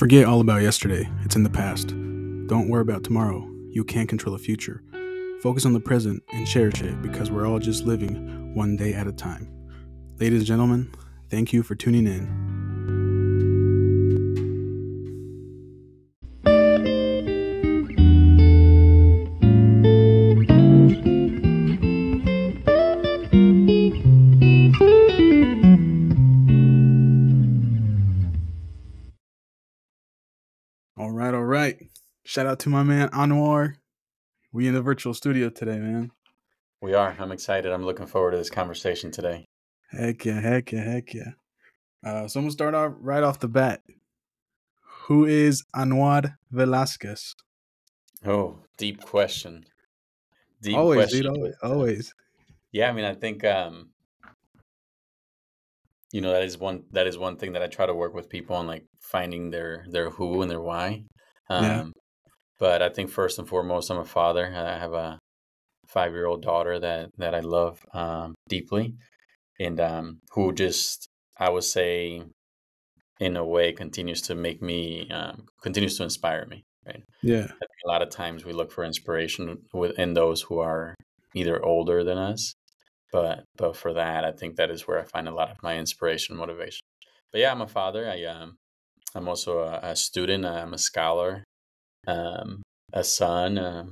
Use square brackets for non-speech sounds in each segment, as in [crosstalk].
Forget all about yesterday, it's in the past. Don't worry about tomorrow, you can't control the future. Focus on the present and cherish it because we're all just living one day at a time. Ladies and gentlemen, thank you for tuning in. Shout out to my man Anuar. We in the virtual studio today, man. We are. I'm excited. I'm looking forward to this conversation today. Heck yeah, heck yeah, heck yeah. Uh, so I'm gonna start off right off the bat. Who is Anuar Velasquez? Oh, deep question. Deep always, question. Dude, always, always. Yeah, I mean, I think um, you know that is one that is one thing that I try to work with people on, like finding their their who and their why. Um, yeah. But I think first and foremost, I'm a father. I have a five year old daughter that that I love um, deeply, and um, who just I would say, in a way, continues to make me um, continues to inspire me. Right. Yeah. a lot of times we look for inspiration within those who are either older than us, but but for that, I think that is where I find a lot of my inspiration, motivation. But yeah, I'm a father. I um, I'm also a, a student. I'm a scholar, um, a son, a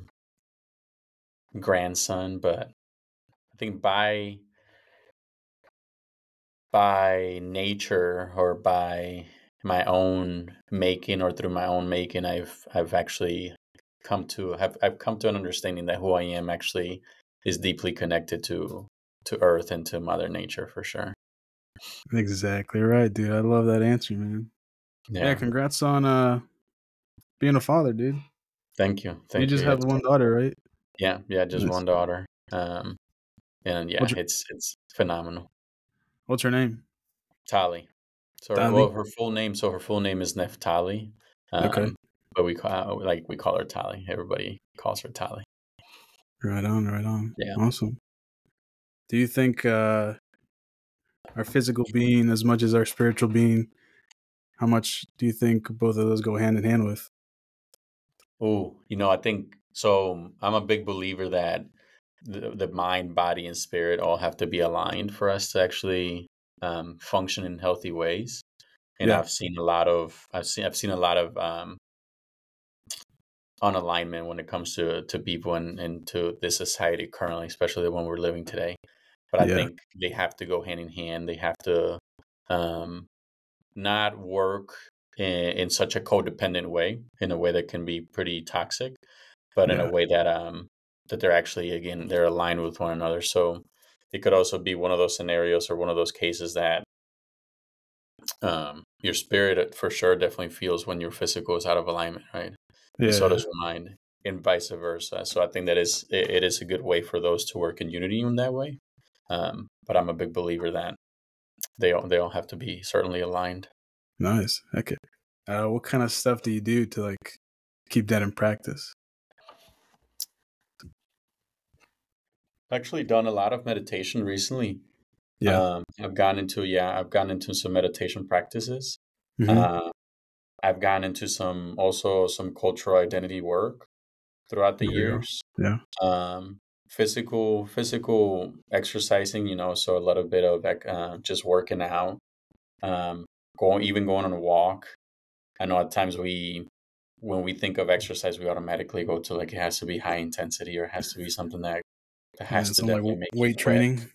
grandson. But I think by by nature or by my own making or through my own making, I've I've actually come to have I've come to an understanding that who I am actually is deeply connected to to Earth and to Mother Nature for sure. Exactly right, dude. I love that answer, man. Yeah. yeah, congrats on uh being a father, dude. Thank you. Thank you. just you. have one daughter, right? Yeah, yeah, just one daughter. Um and yeah, your, it's it's phenomenal. What's her name? Tali. So her, well, her full name. So her full name is Neftali. Um, okay. But we call like we call her Tali. Everybody calls her Tali. Right on, right on. Yeah. Awesome. Do you think uh our physical being as much as our spiritual being how much do you think both of those go hand in hand with? Oh, you know, I think so. I'm a big believer that the, the mind, body, and spirit all have to be aligned for us to actually um, function in healthy ways. And yeah. I've seen a lot of I've seen I've seen a lot of um, unalignment when it comes to to people and, and to this society currently, especially the one we're living today. But I yeah. think they have to go hand in hand. They have to um, not work in, in, such a codependent way, in a way that can be pretty toxic, but in a way that um that they're actually again they're aligned with one another. So it could also be one of those scenarios or one of those cases that um your spirit for sure definitely feels when your physical is out of alignment, right? Yeah. So does your mind, and vice versa. So I think that is it, it is a good way for those to work in unity in that way. Um, but I'm a big believer that they all they all have to be certainly aligned. Nice. Okay. Uh, what kind of stuff do you do to like keep that in practice? Actually, done a lot of meditation recently. Yeah, um, I've gone into yeah, I've gone into some meditation practices. Mm-hmm. Uh, I've gone into some also some cultural identity work throughout the yeah. years. Yeah. Um, physical physical exercising you know so a little bit of uh, just working out um going even going on a walk i know at times we when we think of exercise we automatically go to like it has to be high intensity or it has to be something that, that has yeah, to definitely like make weight training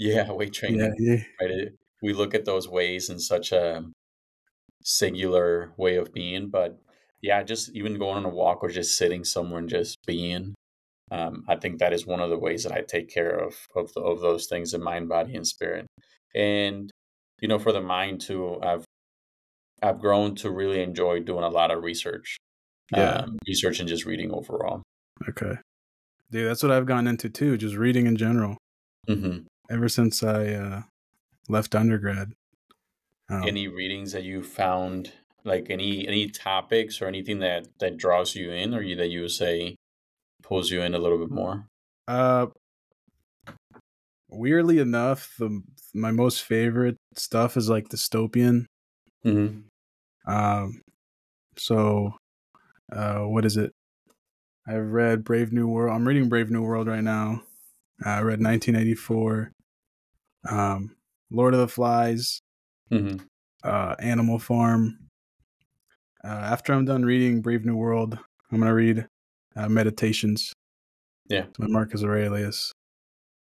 yeah [laughs] weight training yeah, yeah. right it, we look at those ways in such a singular way of being but yeah just even going on a walk or just sitting somewhere and just being um, I think that is one of the ways that I take care of of, the, of those things in mind, body, and spirit. And you know, for the mind too, I've I've grown to really enjoy doing a lot of research. Yeah, um, research and just reading overall. Okay, dude, that's what I've gotten into too. Just reading in general. Mm-hmm. Ever since I uh, left undergrad. Um, any readings that you found, like any any topics or anything that that draws you in, or you, that you would say pulls you in a little bit more? Uh, weirdly enough, the my most favorite stuff is like dystopian. Mm-hmm. Um, So, uh, what is it? I've read Brave New World. I'm reading Brave New World right now. Uh, I read 1984, um, Lord of the Flies, mm-hmm. uh, Animal Farm. Uh, after I'm done reading Brave New World, I'm gonna read uh, Meditations. Yeah, by Marcus Aurelius.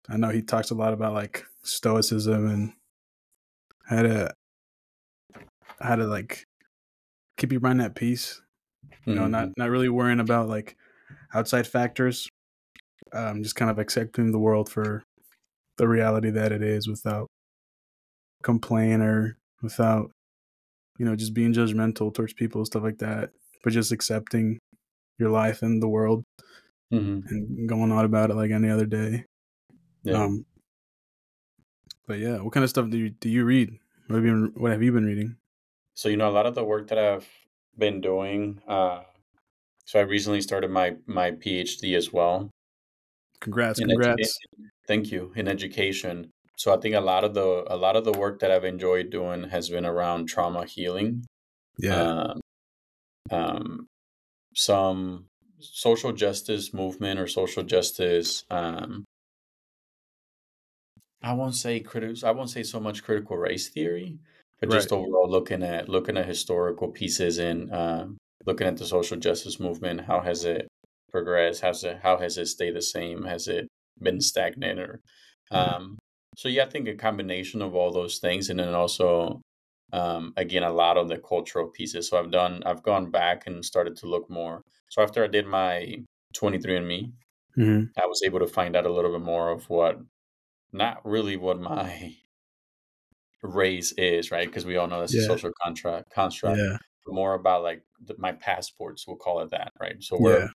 I know he talks a lot about like stoicism and how to how to like keep your mind at peace. You mm-hmm. know, not mm-hmm. not really worrying about like outside factors. Um, just kind of accepting the world for the reality that it is without complain or without you know just being judgmental towards people stuff like that but just accepting your life and the world mm-hmm. and going on about it like any other day yeah. um but yeah what kind of stuff do you do you read what have you been, what have you been reading so you know a lot of the work that i've been doing uh so i recently started my my phd as well congrats congrats thank you in education so I think a lot of the a lot of the work that I've enjoyed doing has been around trauma healing. Yeah. Um, um, some social justice movement or social justice. Um, I won't say critical. I won't say so much critical race theory, but right. just overall looking at looking at historical pieces and uh, looking at the social justice movement. How has it progressed? How's it? How has it stayed the same? Has it been stagnant or um, so yeah, I think a combination of all those things, and then also, um, again, a lot of the cultural pieces. So I've done, I've gone back and started to look more. So after I did my 23andMe, mm-hmm. I was able to find out a little bit more of what, not really what my [laughs] race is, right? Because we all know that's yeah. a social contract construct. Yeah. More about like the, my passports, we'll call it that, right? So we're yeah.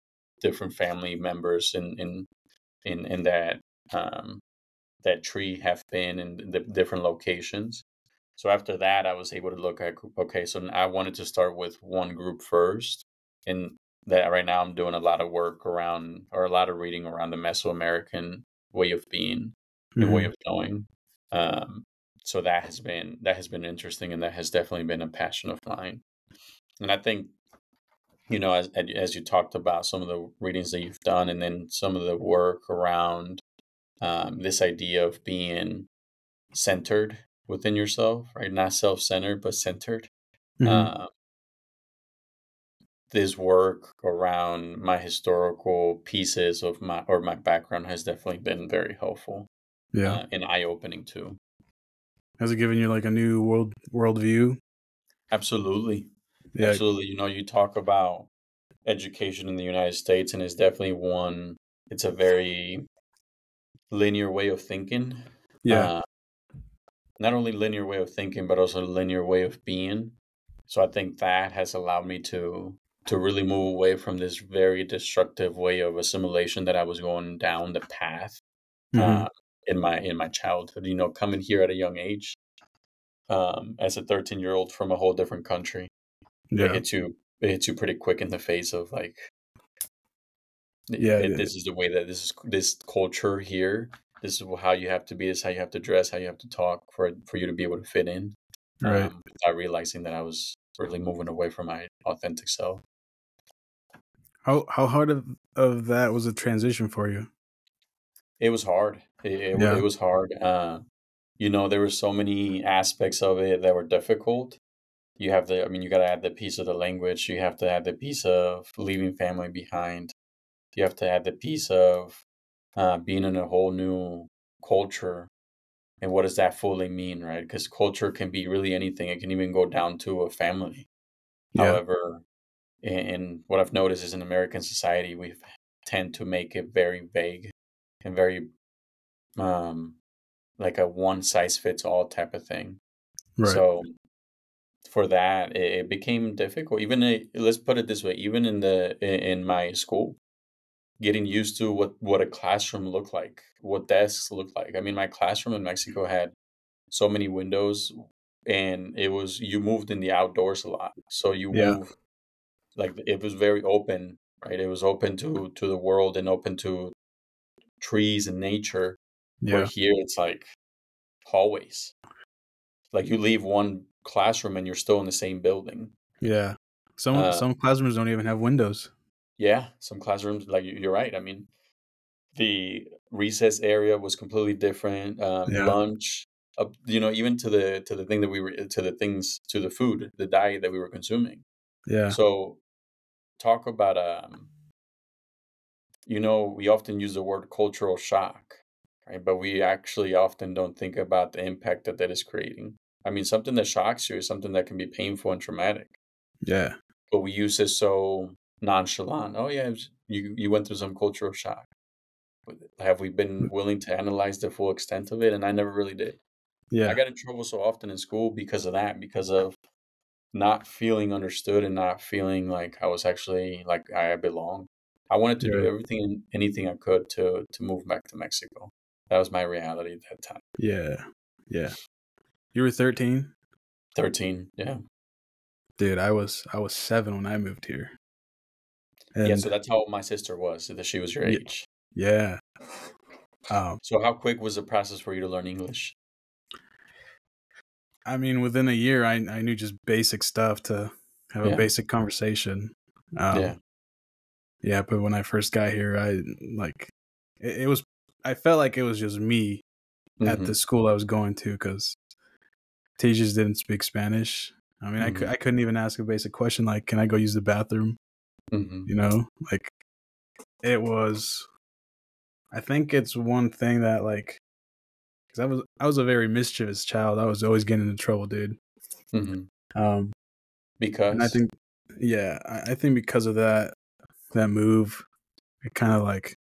different family members in in in in that um, that tree have been in the different locations. So after that, I was able to look at okay, so I wanted to start with one group first, and that right now I'm doing a lot of work around or a lot of reading around the Mesoamerican way of being mm-hmm. and way of knowing. Um, so that has been that has been interesting, and that has definitely been a passion of mine. And I think you know as as you talked about some of the readings that you've done, and then some of the work around um, this idea of being centered within yourself, right? Not self centered, but centered. Mm-hmm. Uh, this work around my historical pieces of my or my background has definitely been very helpful. Yeah, uh, and eye opening too. Has it given you like a new world worldview? Absolutely, yeah. absolutely. You know, you talk about education in the United States, and it's definitely one. It's a very linear way of thinking. Yeah. Uh, not only linear way of thinking, but also linear way of being. So I think that has allowed me to to really move away from this very destructive way of assimilation that I was going down the path mm-hmm. uh, in my in my childhood. You know, coming here at a young age, um, as a 13 year old from a whole different country, yeah. it hits you it hits you pretty quick in the face of like yeah, it, this is the way that this is this culture here. This is how you have to be. This is how you have to dress. How you have to talk for for you to be able to fit in. Right. Um, without realizing that I was really moving away from my authentic self. How how hard of, of that was a transition for you? It was hard. It, it, yeah. it was hard. Uh, you know, there were so many aspects of it that were difficult. You have the, I mean, you got to add the piece of the language. You have to add the piece of leaving family behind you have to add the piece of uh, being in a whole new culture and what does that fully mean right because culture can be really anything it can even go down to a family yeah. however in what i've noticed is in american society we tend to make it very vague and very um like a one size fits all type of thing right. so for that it, became difficult even let's put it this way even in the in my school getting used to what what a classroom looked like, what desks looked like. I mean, my classroom in Mexico had so many windows, and it was you moved in the outdoors a lot, so you yeah. move like it was very open, right? It was open to to the world and open to trees and nature. Yeah. Where here it's like hallways. Like you leave one classroom and you're still in the same building. Yeah. Some uh, some classrooms don't even have windows. Yeah, some classrooms like you're right. I mean, the recess area was completely different. Um, yeah. Lunch, uh, you know, even to the to the thing that we were to the things to the food, the diet that we were consuming. Yeah. So, talk about um, you know, we often use the word cultural shock, right? But we actually often don't think about the impact that that is creating. I mean, something that shocks you is something that can be painful and traumatic. Yeah. But we use it so nonchalant. Oh yeah, you you went through some cultural shock. Have we been mm. willing to analyze the full extent of it? And I never really did. Yeah. I got in trouble so often in school because of that, because of not feeling understood and not feeling like I was actually like I belong. I wanted to yeah. do everything and anything I could to to move back to Mexico. That was my reality at that time. Yeah. Yeah. You were 13? 13, yeah. Dude, I was I was 7 when I moved here. And yeah, so that's how my sister was, that she was your age. Yeah. Um, so how quick was the process for you to learn English? I mean, within a year, I I knew just basic stuff to have yeah. a basic conversation. Um, yeah. Yeah, but when I first got here, I like it, it was. I felt like it was just me mm-hmm. at the school I was going to because teachers didn't speak Spanish. I mean, mm-hmm. I, I couldn't even ask a basic question like, "Can I go use the bathroom?" Mm-hmm. You know, like it was. I think it's one thing that like, because I was I was a very mischievous child. I was always getting into trouble, dude. Mm-hmm. Um, because I think, yeah, I, I think because of that that move, it kind of like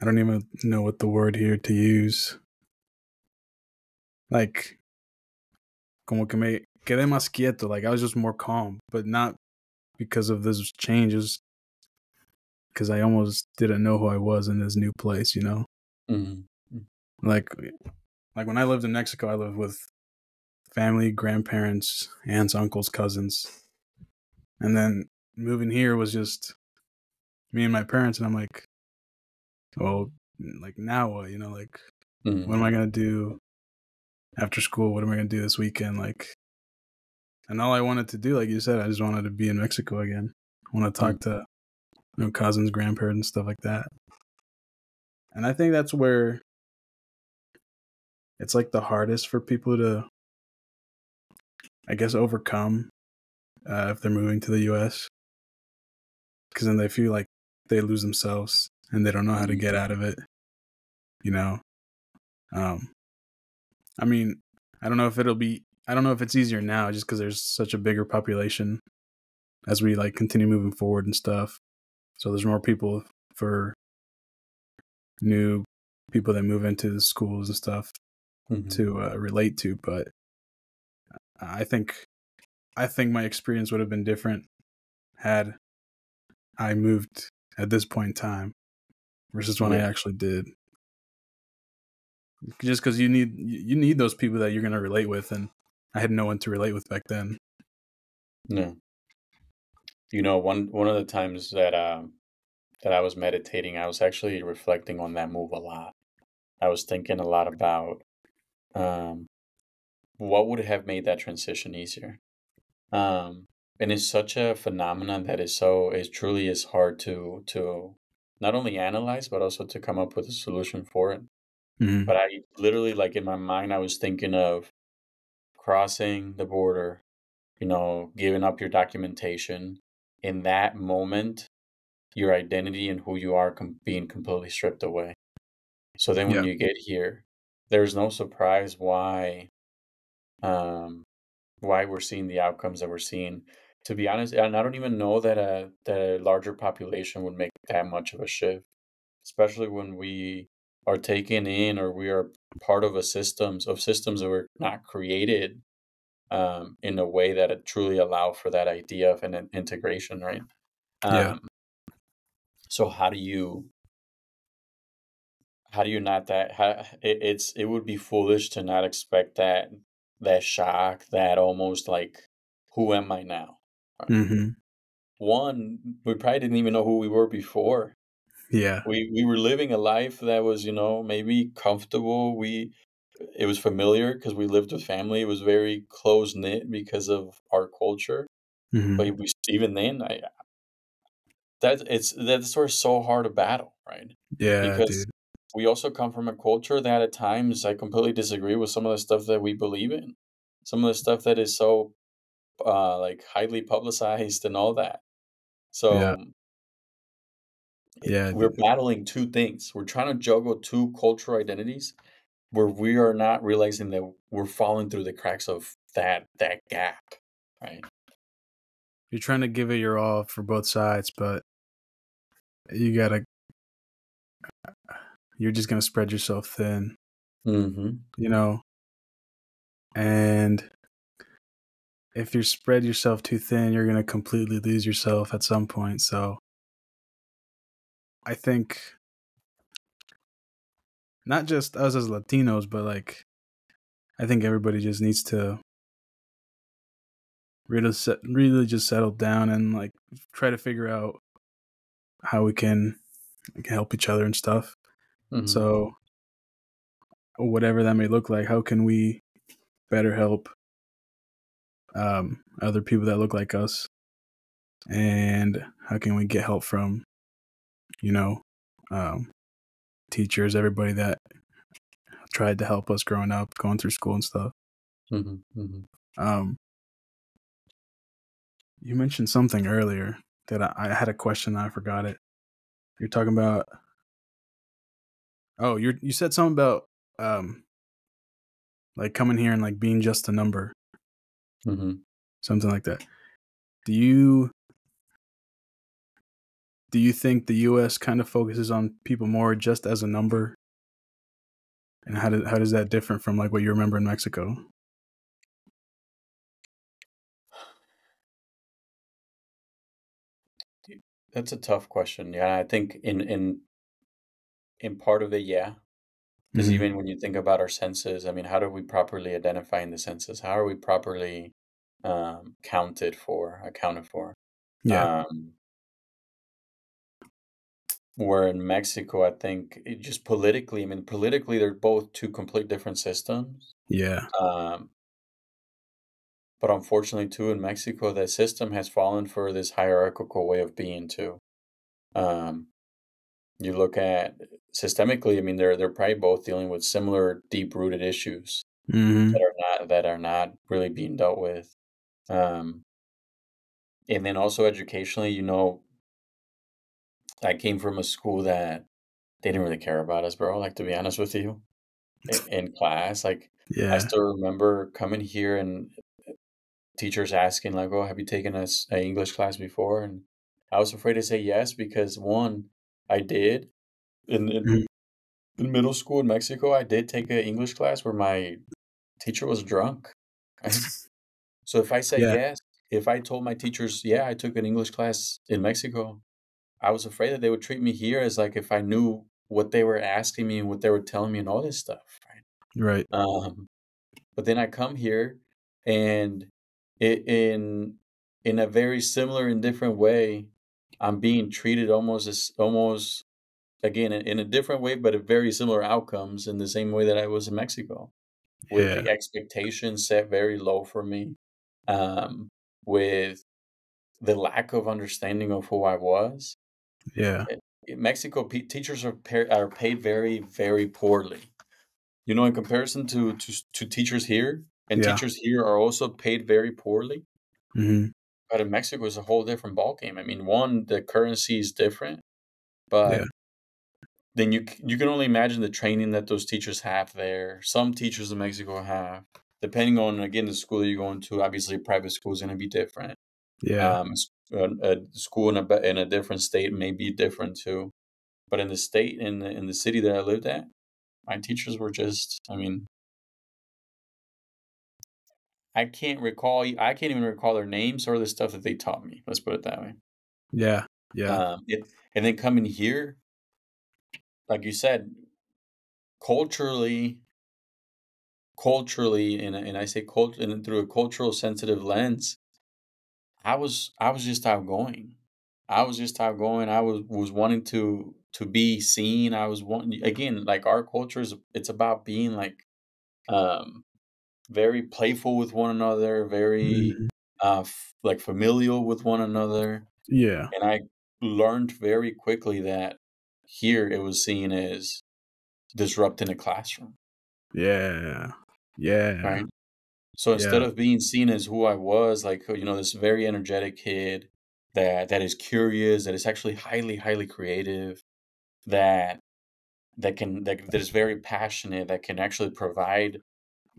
I don't even know what the word here to use. Like, como que me quedé más quieto. Like I was just more calm, but not because of this changes. Because I almost didn't know who I was in this new place, you know. Mm-hmm. Like, like when I lived in Mexico, I lived with family, grandparents, aunts, uncles, cousins, and then moving here was just me and my parents, and I'm like, well, like now what? You know, like mm-hmm. what am I gonna do after school? What am I gonna do this weekend? Like, and all I wanted to do, like you said, I just wanted to be in Mexico again. I want to talk mm-hmm. to you know cousins, grandparents, and stuff like that. And I think that's where it's like the hardest for people to, I guess, overcome uh, if they're moving to the U.S. Because then they feel like they lose themselves and they don't know how to get out of it. You know, um, I mean, I don't know if it'll be. I don't know if it's easier now, just because there's such a bigger population as we like continue moving forward and stuff. So there's more people for new people that move into the schools and stuff mm-hmm. to uh, relate to. But I think, I think my experience would have been different had I moved at this point in time versus when yeah. I actually did. Just because you need you need those people that you're gonna relate with, and I had no one to relate with back then. No. You know, one one of the times that um that I was meditating, I was actually reflecting on that move a lot. I was thinking a lot about um what would have made that transition easier. Um and it's such a phenomenon that is so is truly is hard to to not only analyze but also to come up with a solution for it mm-hmm. but i literally like in my mind i was thinking of crossing the border you know giving up your documentation in that moment your identity and who you are com- being completely stripped away so then when yeah. you get here there's no surprise why um why we're seeing the outcomes that we're seeing to be honest, and I don't even know that a that a larger population would make that much of a shift, especially when we are taken in or we are part of a systems of systems that were not created um, in a way that truly allow for that idea of an integration, right? Um, yeah. So how do you how do you not that how, it, it's it would be foolish to not expect that that shock that almost like who am I now Mm-hmm. One, we probably didn't even know who we were before. Yeah. We we were living a life that was, you know, maybe comfortable. We it was familiar because we lived with family. It was very close knit because of our culture. Mm-hmm. But we, even then, I that it's that's sort of so hard to battle, right? Yeah, because dude. we also come from a culture that at times I completely disagree with some of the stuff that we believe in, some of the stuff that is so uh, like highly publicized and all that. So yeah. Yeah, we're battling two things. We're trying to juggle two cultural identities where we are not realizing that we're falling through the cracks of that that gap, right? You're trying to give it your all for both sides, but you gotta. [sighs] You're just gonna spread yourself thin, mm-hmm. you know. And if you spread yourself too thin, you're gonna completely lose yourself at some point. So I think not just us as Latinos, but like I think everybody just needs to really set, really just settle down and like try to figure out how we can, we can help each other and stuff. Mm-hmm. So whatever that may look like, how can we better help um, other people that look like us, and how can we get help from you know, um, teachers, everybody that tried to help us growing up, going through school and stuff. Mm-hmm, mm-hmm. Um, you mentioned something earlier that I, I had a question. I forgot it. You're talking about. Oh, you you said something about um, like coming here and like being just a number, mm-hmm. something like that. Do you do you think the U.S. kind of focuses on people more just as a number? And how does how does that different from like what you remember in Mexico? That's a tough question. Yeah, I think in in in part of it, yeah. Because mm-hmm. even when you think about our census, I mean, how do we properly identify in the census? How are we properly um, counted for, accounted for? Yeah. Um, where in Mexico, I think it just politically, I mean, politically, they're both two complete different systems. Yeah. Um, but unfortunately, too, in Mexico, that system has fallen for this hierarchical way of being, too. Um, you look at systemically, I mean, they're they're probably both dealing with similar deep rooted issues mm-hmm. that are not that are not really being dealt with. Um, and then also educationally, you know, I came from a school that they didn't really care about us, bro. Like to be honest with you, in, [laughs] in class, like yeah. I still remember coming here and uh, teachers asking like, "Oh, have you taken a, a English class before?" And I was afraid to say yes because one, I did in in, mm-hmm. in middle school in Mexico. I did take an English class where my teacher was drunk. [laughs] so if I said yeah. yes, if I told my teachers, "Yeah, I took an English class in Mexico," I was afraid that they would treat me here as like if I knew what they were asking me and what they were telling me and all this stuff, right? Right. Um, but then I come here, and it, in in a very similar and different way, I'm being treated almost as almost again in, in a different way, but a very similar outcomes in the same way that I was in Mexico, with yeah. the expectations set very low for me, um, with the lack of understanding of who I was, yeah. In Mexico, teachers are are paid very very poorly. You know, in comparison to to, to teachers here, and yeah. teachers here are also paid very poorly. Mm-hmm. But in Mexico, it's a whole different ballgame. I mean, one, the currency is different, but yeah. then you you can only imagine the training that those teachers have there. Some teachers in Mexico have, depending on again the school that you're going to. Obviously, private school is going to be different. Yeah. Um, a, a school in a in a different state may be different too. But in the state in the in the city that I lived at, my teachers were just I mean I can't recall I can't even recall their names or the stuff that they taught me. Let's put it that way. Yeah. Yeah. Um, it, and then coming here, like you said, culturally, culturally, and, and I say culture and through a cultural sensitive lens, I was I was just outgoing. I was just outgoing. I was was wanting to to be seen. I was wanting again like our culture is it's about being like um, very playful with one another, very mm-hmm. uh, f- like familial with one another. Yeah, and I learned very quickly that here it was seen as disrupting a classroom. Yeah, yeah, right. So instead yeah. of being seen as who I was, like you know, this very energetic kid that that is curious, that is actually highly, highly creative, that that can that, that is very passionate, that can actually provide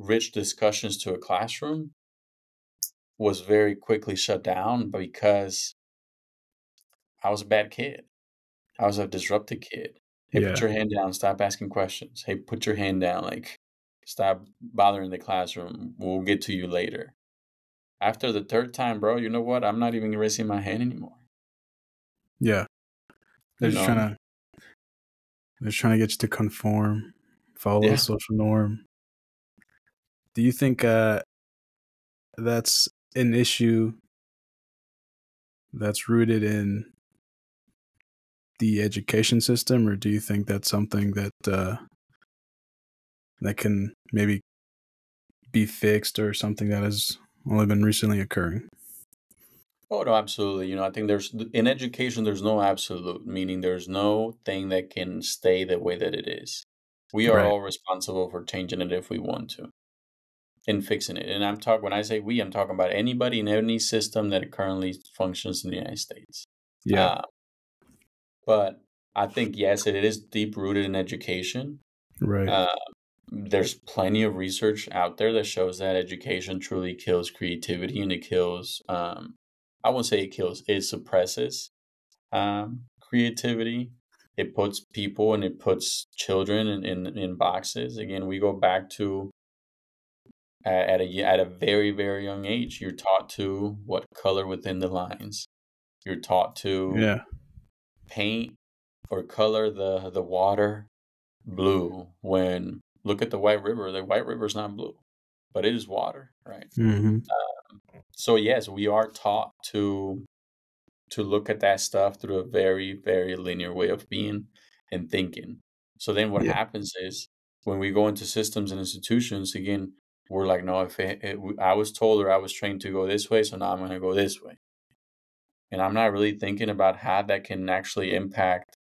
rich discussions to a classroom, was very quickly shut down because I was a bad kid. I was a disrupted kid. Hey, yeah. put your hand down. Stop asking questions. Hey, put your hand down. Like Stop bothering the classroom. We'll get to you later. After the third time, bro, you know what? I'm not even raising my hand anymore. Yeah. They're you just know? trying to they're trying to get you to conform, follow yeah. a social norm. Do you think uh that's an issue that's rooted in the education system or do you think that's something that uh that can maybe be fixed or something that has only been recently occurring? Oh no, absolutely. You know, I think there's in education there's no absolute, meaning there's no thing that can stay the way that it is. We are right. all responsible for changing it if we want to. And fixing it. And I'm talking when I say we, I'm talking about anybody in any system that currently functions in the United States. Yeah. Uh, but I think yes, it is deep rooted in education. Right. Uh, there's plenty of research out there that shows that education truly kills creativity and it kills um, i won't say it kills it suppresses um, creativity it puts people and it puts children in, in, in boxes again we go back to at, at a at a very very young age you're taught to what color within the lines you're taught to yeah paint or color the the water blue when look at the White River. The White River is not blue, but it is water, right? Mm-hmm. Um, so yes, we are taught to to look at that stuff through a very very linear way of being and thinking. So then what yeah. happens is when we go into systems and institutions again, we're like, no, if it, it, I was told or I was trained to go this way, so now I'm going to go this way. And I'm not really thinking about how that can actually impact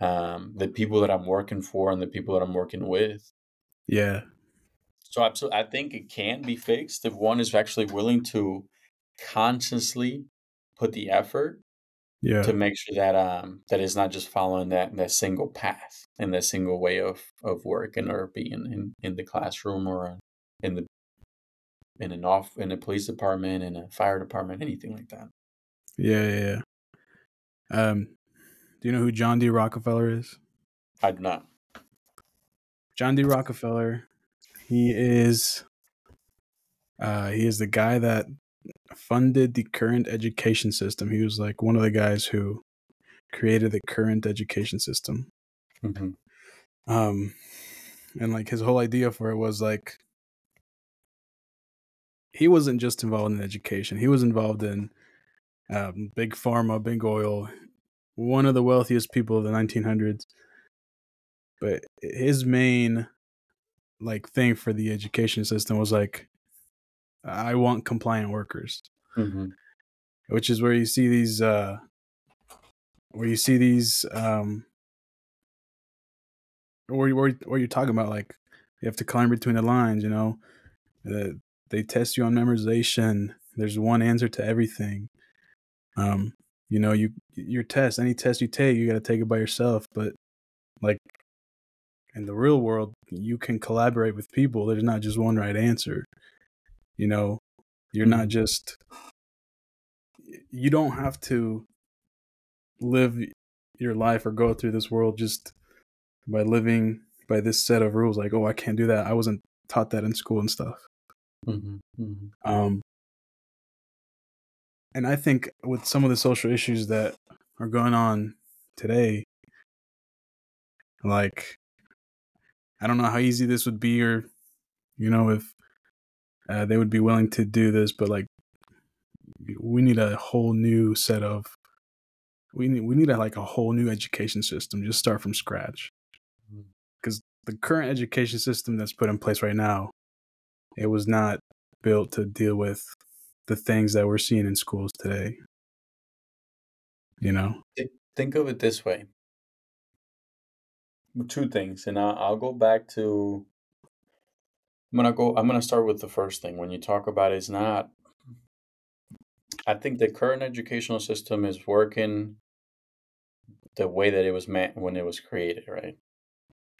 um, the people that I'm working for and the people that I'm working with. Yeah. So absolutely, I think it can be fixed if one is actually willing to consciously put the effort yeah. to make sure that um that is not just following that that single path and that single way of of working or being in in the classroom or in the in an off in a police department in a fire department anything like that yeah yeah, yeah. um do you know who john d rockefeller is i do not John D. Rockefeller. He is uh, he is the guy that funded the current education system. He was like one of the guys who created the current education system. Mm-hmm. Um, and like his whole idea for it was like he wasn't just involved in education. He was involved in um, big pharma, big oil. One of the wealthiest people of the 1900s but his main like thing for the education system was like i want compliant workers mm-hmm. which is where you see these uh where you see these um or where, where you're talking about like you have to climb between the lines you know uh, they test you on memorization there's one answer to everything um you know you your test any test you take you got to take it by yourself but like in the real world, you can collaborate with people. There's not just one right answer. You know, you're not mm-hmm. just, you don't have to live your life or go through this world just by living by this set of rules. Like, oh, I can't do that. I wasn't taught that in school and stuff. Mm-hmm. Mm-hmm. Um, and I think with some of the social issues that are going on today, like I don't know how easy this would be, or you know, if uh, they would be willing to do this, but like, we need a whole new set of we need we need a, like a whole new education system. Just start from scratch, because mm-hmm. the current education system that's put in place right now it was not built to deal with the things that we're seeing in schools today. You know? Think of it this way. Two things, and I'll, I'll go back to I'm gonna go. I'm gonna start with the first thing. When you talk about it's not. I think the current educational system is working the way that it was meant when it was created, right?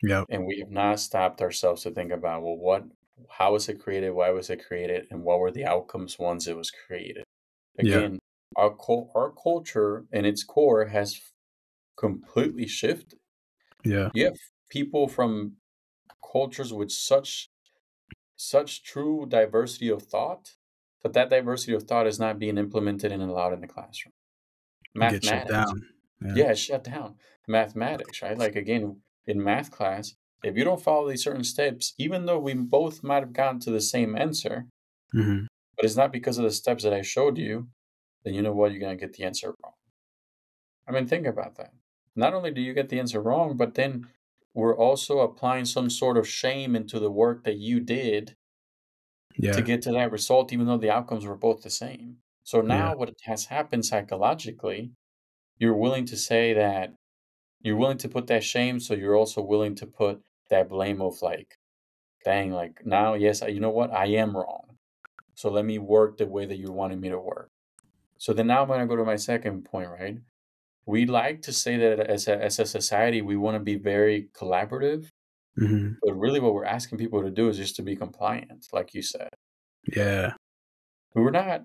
Yeah. And we have not stopped ourselves to think about well, what, how was it created, why was it created, and what were the outcomes once it was created. Again, yeah. our our culture and its core has completely shifted. Yeah. You have people from cultures with such such true diversity of thought, but that diversity of thought is not being implemented and allowed in the classroom. Mathematics. Get shut down. Yeah. yeah, shut down. Mathematics, right? Like again, in math class, if you don't follow these certain steps, even though we both might have gotten to the same answer, mm-hmm. but it's not because of the steps that I showed you, then you know what? You're going to get the answer wrong. I mean, think about that. Not only do you get the answer wrong, but then we're also applying some sort of shame into the work that you did yeah. to get to that result, even though the outcomes were both the same. So now, yeah. what has happened psychologically, you're willing to say that you're willing to put that shame, so you're also willing to put that blame of like, dang, like now, yes, you know what, I am wrong. So let me work the way that you wanted me to work. So then now I'm going to go to my second point, right? we like to say that as a, as a society we want to be very collaborative mm-hmm. but really what we're asking people to do is just to be compliant like you said yeah we're not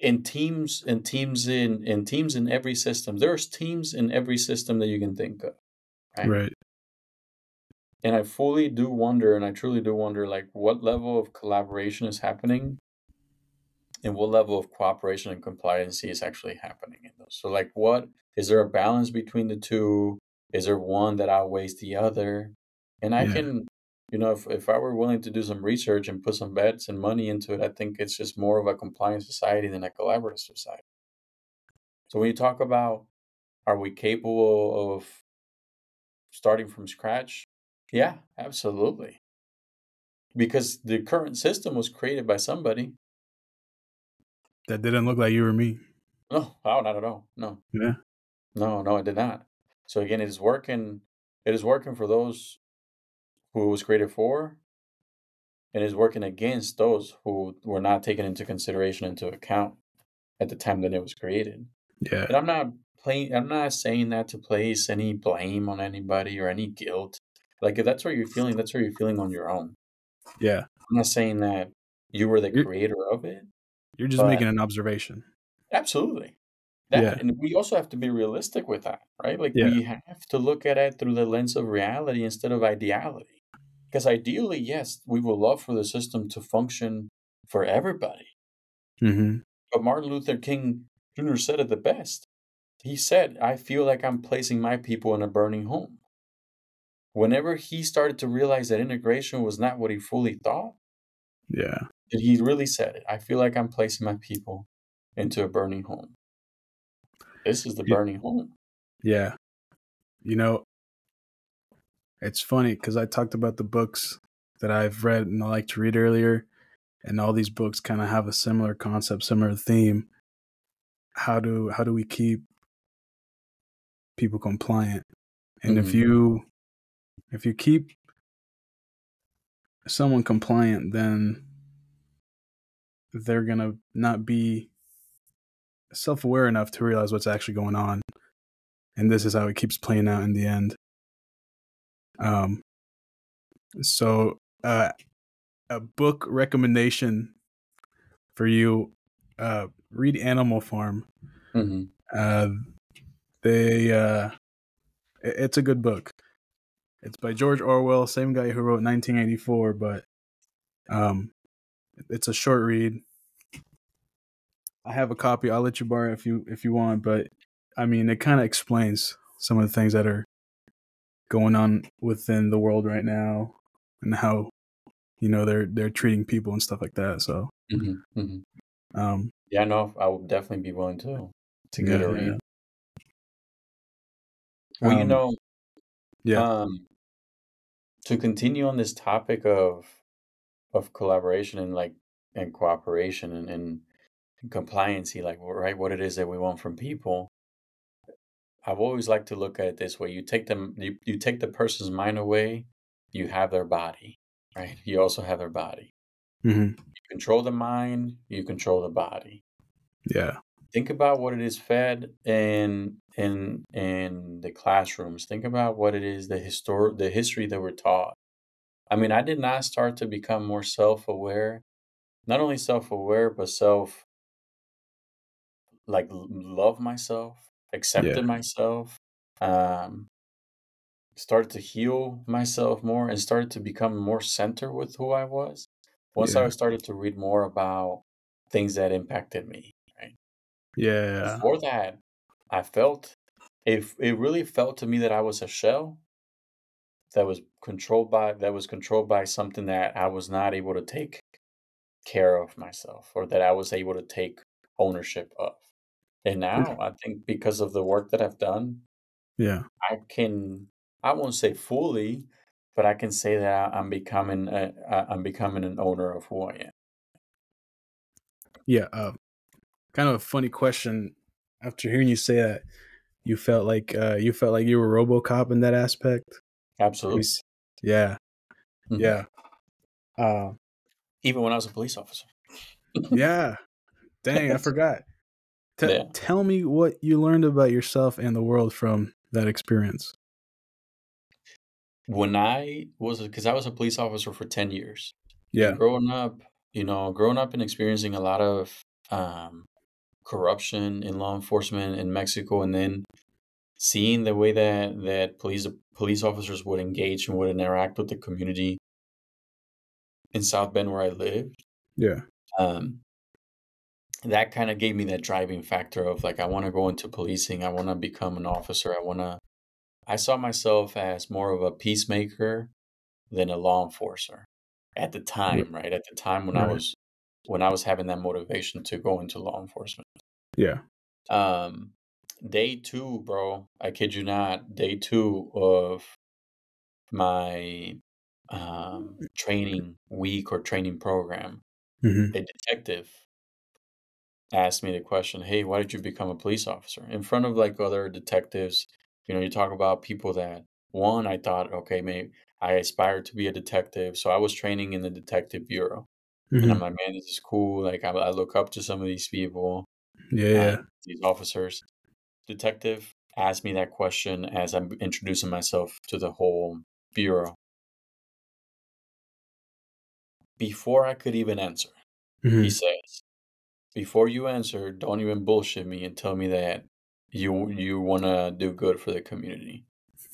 in teams and teams in in teams in every system there's teams in every system that you can think of right? right and i fully do wonder and i truly do wonder like what level of collaboration is happening and what level of cooperation and compliance is actually happening in those. So, like, what is there a balance between the two? Is there one that outweighs the other? And I yeah. can, you know, if, if I were willing to do some research and put some bets and money into it, I think it's just more of a compliant society than a collaborative society. So, when you talk about are we capable of starting from scratch? Yeah, absolutely. Because the current system was created by somebody that didn't look like you or me. No, oh, not at all. No. Yeah. No, no, it did not. So again, it is working. It is working for those who it was created for, and is working against those who were not taken into consideration into account at the time that it was created. Yeah. And I'm not playing. I'm not saying that to place any blame on anybody or any guilt. Like if that's what you're feeling, that's what you're feeling on your own. Yeah. I'm not saying that you were the creator of it. You're just making an observation. Absolutely. That, yeah. And we also have to be realistic with that, right? Like yeah. we have to look at it through the lens of reality instead of ideality. Because ideally, yes, we would love for the system to function for everybody. Mm-hmm. But Martin Luther King Jr. said it the best. He said, I feel like I'm placing my people in a burning home. Whenever he started to realize that integration was not what he fully thought, yeah, he really said it. I feel like I'm placing my people into a burning home. This is the burning home. Yeah. You know, it's funny because I talked about the books that I've read and I like to read earlier, and all these books kind of have a similar concept, similar theme. How do how do we keep people compliant? And mm-hmm. if you if you keep someone compliant, then they're gonna not be self-aware enough to realize what's actually going on. And this is how it keeps playing out in the end. Um so uh a book recommendation for you uh read animal farm. Mm-hmm. uh they uh it's a good book it's by george orwell same guy who wrote 1984 but um it's a short read I have a copy. I'll let you borrow if you if you want, but I mean, it kind of explains some of the things that are going on within the world right now and how you know they're they're treating people and stuff like that. So, mm-hmm, mm-hmm. um, yeah, no, I would definitely be willing to to get yeah, a read. Yeah. Well, um, you know, yeah. Um, to continue on this topic of of collaboration and like and cooperation and, and compliancy, like right, what it is that we want from people. I've always liked to look at it this way: you take them, you, you take the person's mind away, you have their body, right? You also have their body. Mm-hmm. You control the mind, you control the body. Yeah. Think about what it is fed in in in the classrooms. Think about what it is the histor the history that we're taught. I mean, I did not start to become more self-aware, not only self-aware, but self like love myself, accepted yeah. myself, um, started to heal myself more, and started to become more center with who I was. Once yeah. I started to read more about things that impacted me? Yeah. Before that, I felt it. It really felt to me that I was a shell that was controlled by that was controlled by something that I was not able to take care of myself or that I was able to take ownership of. And now I think because of the work that I've done, yeah, I can I won't say fully, but I can say that I'm becoming a, I'm becoming an owner of who I am. Yeah, uh, kind of a funny question. After hearing you say that, you felt like uh, you felt like you were RoboCop in that aspect. Absolutely. Yeah. Mm-hmm. Yeah. Uh, Even when I was a police officer. [laughs] yeah. Dang, I forgot. T- yeah. Tell me what you learned about yourself and the world from that experience. When I was, because I was a police officer for 10 years. Yeah. growing up, you know, growing up and experiencing a lot of um, corruption in law enforcement in Mexico, and then seeing the way that that police police officers would engage and would interact with the community in South Bend where I lived. Yeah. Um, that kind of gave me that driving factor of like I want to go into policing. I want to become an officer. I want to. I saw myself as more of a peacemaker than a law enforcer at the time, right? At the time when right. I was when I was having that motivation to go into law enforcement. Yeah. Um, day two, bro, I kid you not, day two of my um, training week or training program, mm-hmm. a detective asked me the question, Hey, why did you become a police officer? In front of like other detectives, you know, you talk about people that one, I thought, okay, maybe I aspired to be a detective. So I was training in the detective bureau. Mm-hmm. And I'm like, man, this is cool. Like, I, I look up to some of these people. Yeah. these officers. Detective asked me that question as I'm introducing myself to the whole bureau. Before I could even answer, mm-hmm. he says, before you answer, don't even bullshit me and tell me that you you want to do good for the community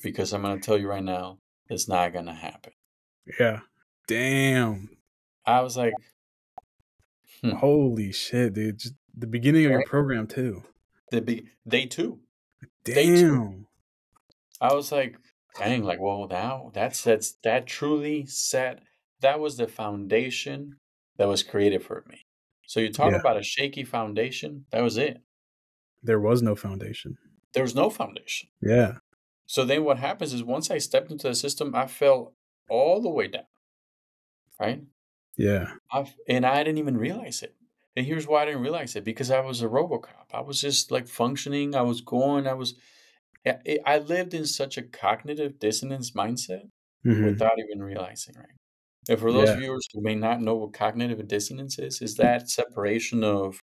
because I'm going to tell you right now it's not going to happen. Yeah. Damn. I was like hmm. Holy shit, dude. Just the beginning of your program too. The be day 2. Damn. Day two. I was like dang like well now that sets that truly set that was the foundation that was created for me. So you talk yeah. about a shaky foundation. That was it. There was no foundation. There was no foundation. Yeah. So then what happens is once I stepped into the system, I fell all the way down. Right? Yeah. i and I didn't even realize it. And here's why I didn't realize it because I was a Robocop. I was just like functioning. I was going. I was. I lived in such a cognitive dissonance mindset mm-hmm. without even realizing, right? And for those yeah. viewers who may not know what cognitive dissonance is, is that separation of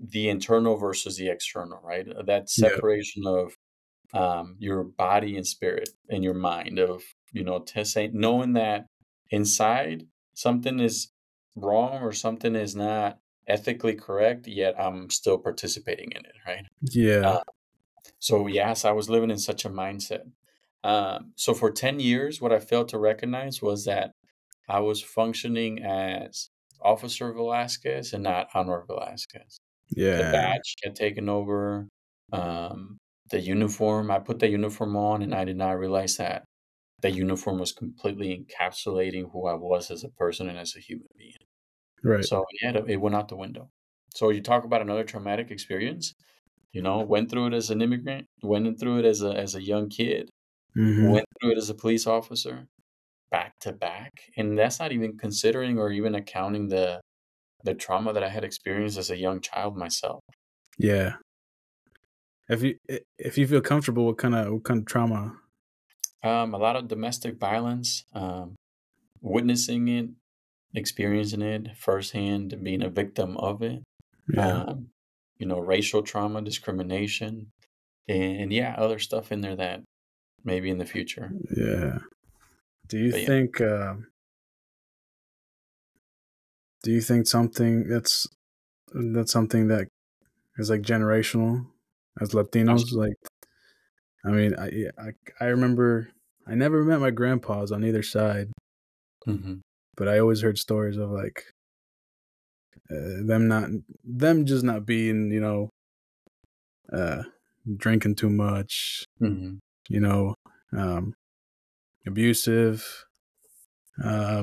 the internal versus the external, right? Uh, that separation yeah. of um, your body and spirit and your mind of, you know, t- knowing that inside something is wrong or something is not ethically correct, yet I'm still participating in it, right? Yeah. Uh, so, yes, I was living in such a mindset. Um, so, for 10 years, what I failed to recognize was that I was functioning as Officer Velasquez and not Anuar Velasquez. Yeah. The badge had taken over. Um, the uniform, I put the uniform on and I did not realize that the uniform was completely encapsulating who I was as a person and as a human being. Right. So yeah, it went out the window. So you talk about another traumatic experience. You know, went through it as an immigrant, went through it as a as a young kid, mm-hmm. went through it as a police officer, back to back, and that's not even considering or even accounting the the trauma that I had experienced as a young child myself. Yeah. If you if you feel comfortable, what kind of what kind of trauma? Um, a lot of domestic violence, um, witnessing it, experiencing it firsthand, being a victim of it. Yeah. Um, you know, racial trauma, discrimination, and, and, yeah, other stuff in there that maybe in the future. Yeah. Do you but think? Yeah. Uh, do you think something that's that's something that is like generational as Latinos? Like, I mean, I I, I remember I never met my grandpas on either side, mm-hmm. but I always heard stories of like uh, them not them just not being you know uh drinking too much mm-hmm. you know um abusive uh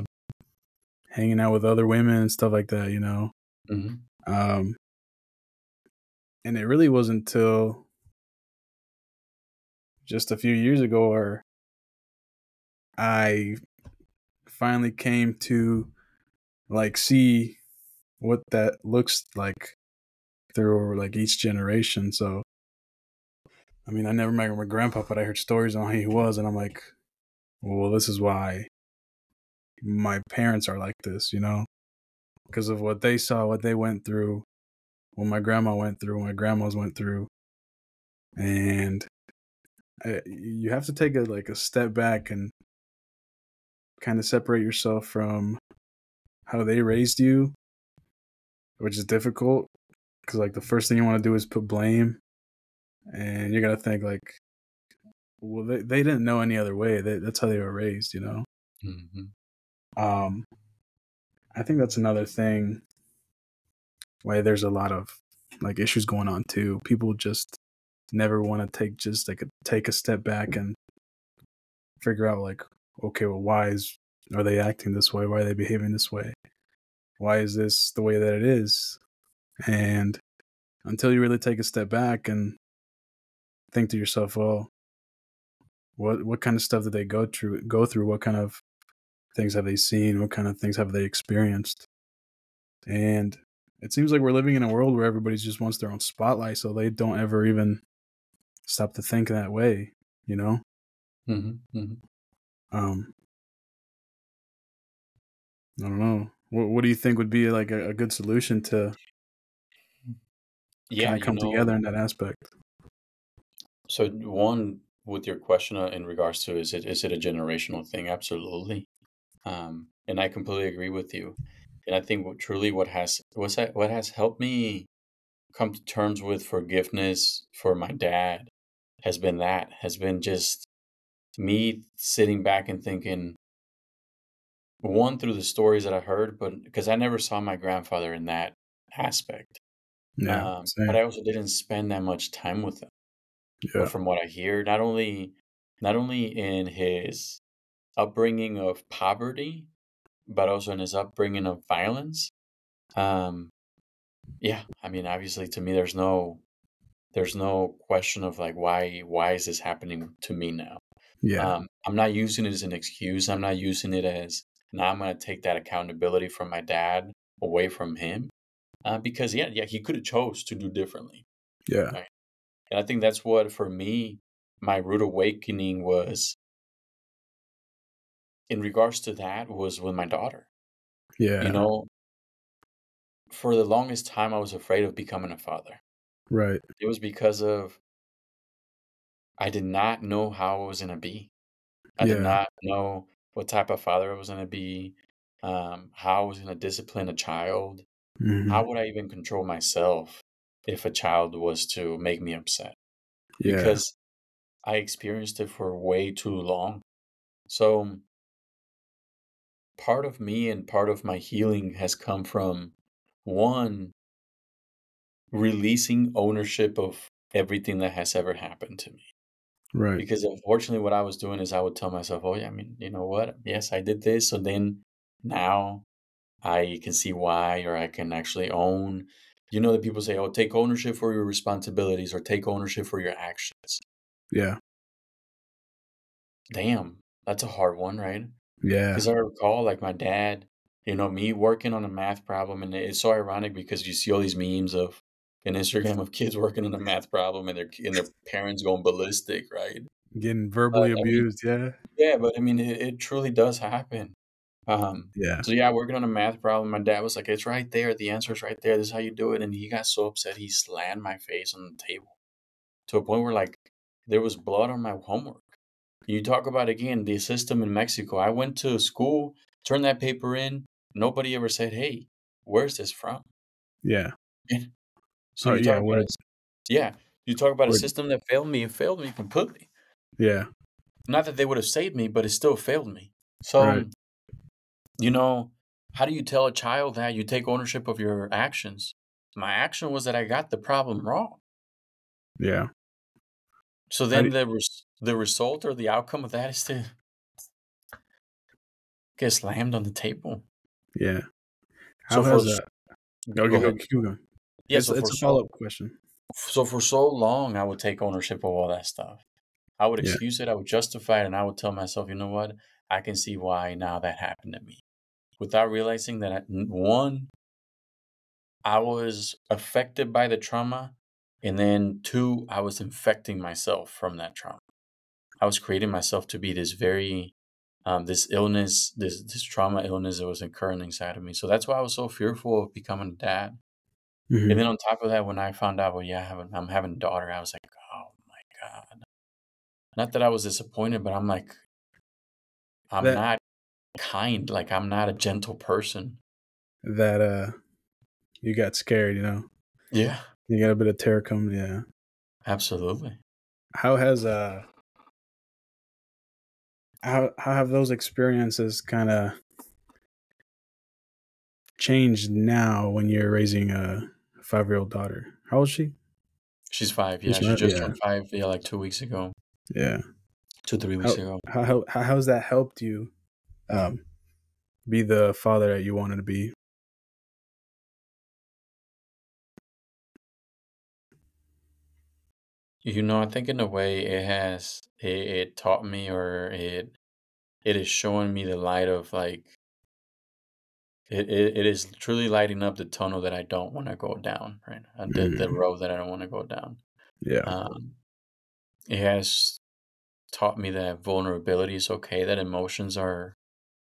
hanging out with other women and stuff like that you know mm-hmm. um and it really wasn't until just a few years ago or I finally came to like see what that looks like through like each generation. So, I mean, I never met my grandpa, but I heard stories on how he was, and I'm like, well, this is why my parents are like this, you know, because of what they saw, what they went through, what my grandma went through, what my grandmas went through, and I, uh, you have to take a like a step back and kind of separate yourself from how they raised you which is difficult because like the first thing you want to do is put blame, and you're gonna think like, well, they they didn't know any other way. They, that's how they were raised, you know. Mm-hmm. Um, I think that's another thing. Why there's a lot of like issues going on too. People just never want to take just like a, take a step back and figure out like, okay, well, why is are they acting this way? Why are they behaving this way? why is this the way that it is? And until you really take a step back and think to yourself, well, what what kind of stuff did they go through go through? What kind of things have they seen? What kind of things have they experienced? And it seems like we're living in a world where everybody just wants their own spotlight, so they don't ever even stop to think that way, you know? Mm-hmm, mm-hmm. Um, I don't know. What What do you think would be like a, a good solution to yeah come know, together in that aspect? So one with your question uh, in regards to is it is it a generational thing? Absolutely, um, and I completely agree with you. And I think what, truly what has what's that, what has helped me come to terms with forgiveness for my dad has been that has been just me sitting back and thinking one through the stories that I heard, but because I never saw my grandfather in that aspect. Yeah, um, but I also didn't spend that much time with him. Yeah. But from what I hear, not only not only in his upbringing of poverty, but also in his upbringing of violence. Um, yeah, I mean, obviously, to me, there's no there's no question of like why why is this happening to me now? Yeah, um, I'm not using it as an excuse. I'm not using it as now I'm going to take that accountability from my dad away from him uh, because yeah, yeah, he could have chose to do differently. Yeah, right? and I think that's what for me my rude awakening was in regards to that was with my daughter. Yeah, you know, for the longest time I was afraid of becoming a father. Right. It was because of I did not know how I was going to be. I yeah. did not know what type of father I was going to be, um, how I was going to discipline a child. Mm-hmm. How would I even control myself if a child was to make me upset? Yeah. Because I experienced it for way too long. So part of me and part of my healing has come from one releasing ownership of everything that has ever happened to me. Right. Because unfortunately, what I was doing is I would tell myself, oh, yeah, I mean, you know what? Yes, I did this. So then now I can see why, or I can actually own. You know, that people say, oh, take ownership for your responsibilities or take ownership for your actions. Yeah. Damn, that's a hard one, right? Yeah. Because I recall, like my dad, you know, me working on a math problem, and it's so ironic because you see all these memes of an Instagram of kids working on a math problem and their and their parents going ballistic, right? Getting verbally abused, I mean, yeah. Yeah, but I mean, it, it truly does happen. Um, yeah. So yeah, working on a math problem. My dad was like, "It's right there. The answer is right there. This is how you do it." And he got so upset he slammed my face on the table to a point where like there was blood on my homework. You talk about again the system in Mexico. I went to school, turned that paper in. Nobody ever said, "Hey, where's this from?" Yeah. So oh, you yeah, talk about yeah, you talk about a system that failed me. and failed me completely. Yeah. Not that they would have saved me, but it still failed me. So, Right. you know, how do you tell a child that you take ownership of your actions? My action was that I got the problem wrong. Yeah. So then do- the res- the result or the outcome of that is to get slammed on the table. Yeah. How for has that? Go, Go go, ahead. Yeah, it's so it's a follow up question. so for so long I would take ownership of all that stuff. I would Yeah. excuse it, I would justify it, and I would tell myself, you know what? I can see why now that happened to me. Without realizing that I- one, I was affected by the trauma, and then two, I was infecting myself from that trauma. I was creating myself to be this very um, this illness, this this trauma illness that was occurring inside of me. So that's why I was so fearful of becoming a dad. Mhm. And then on top of that, when I found out, well, yeah, I have a, I'm having a daughter, I was like, oh my god. Not that I was disappointed, but I'm like, I'm That- not kind. Like I'm not a gentle person. That uh, you got scared. You know, Yeah, you got a bit of terror coming. Yeah. absolutely. How has uh, how how have those experiences kind of changed now when you're raising a five year old daughter? How old is she? She's five. Yeah, She's she five, just yeah. turned five. Yeah, like two weeks ago, Yeah. two three weeks ago. How how how how's that helped you, um, be the father that you wanted to be? You know, I think in a way it has it, it taught me or it it is showing me the light of like it, it, it is truly lighting up the tunnel that I don't want to go down, right? Uh, The the Mhm. road that I don't want to go down. Yeah. Um, it has taught me that vulnerability is okay, that emotions are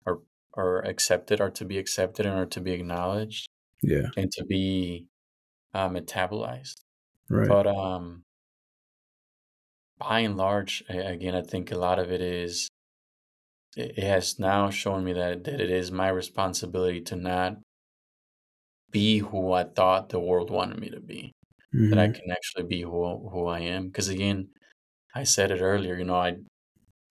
are are accepted, are to be accepted and are to be acknowledged Yeah. and to be uh, metabolized. Right. But um, by and large, again, I think a lot of it is it has now shown me that that it is my responsibility to not be who I thought the world wanted me to be. That I Mhm. can actually be who who I am. Because again, I said it earlier. You know, I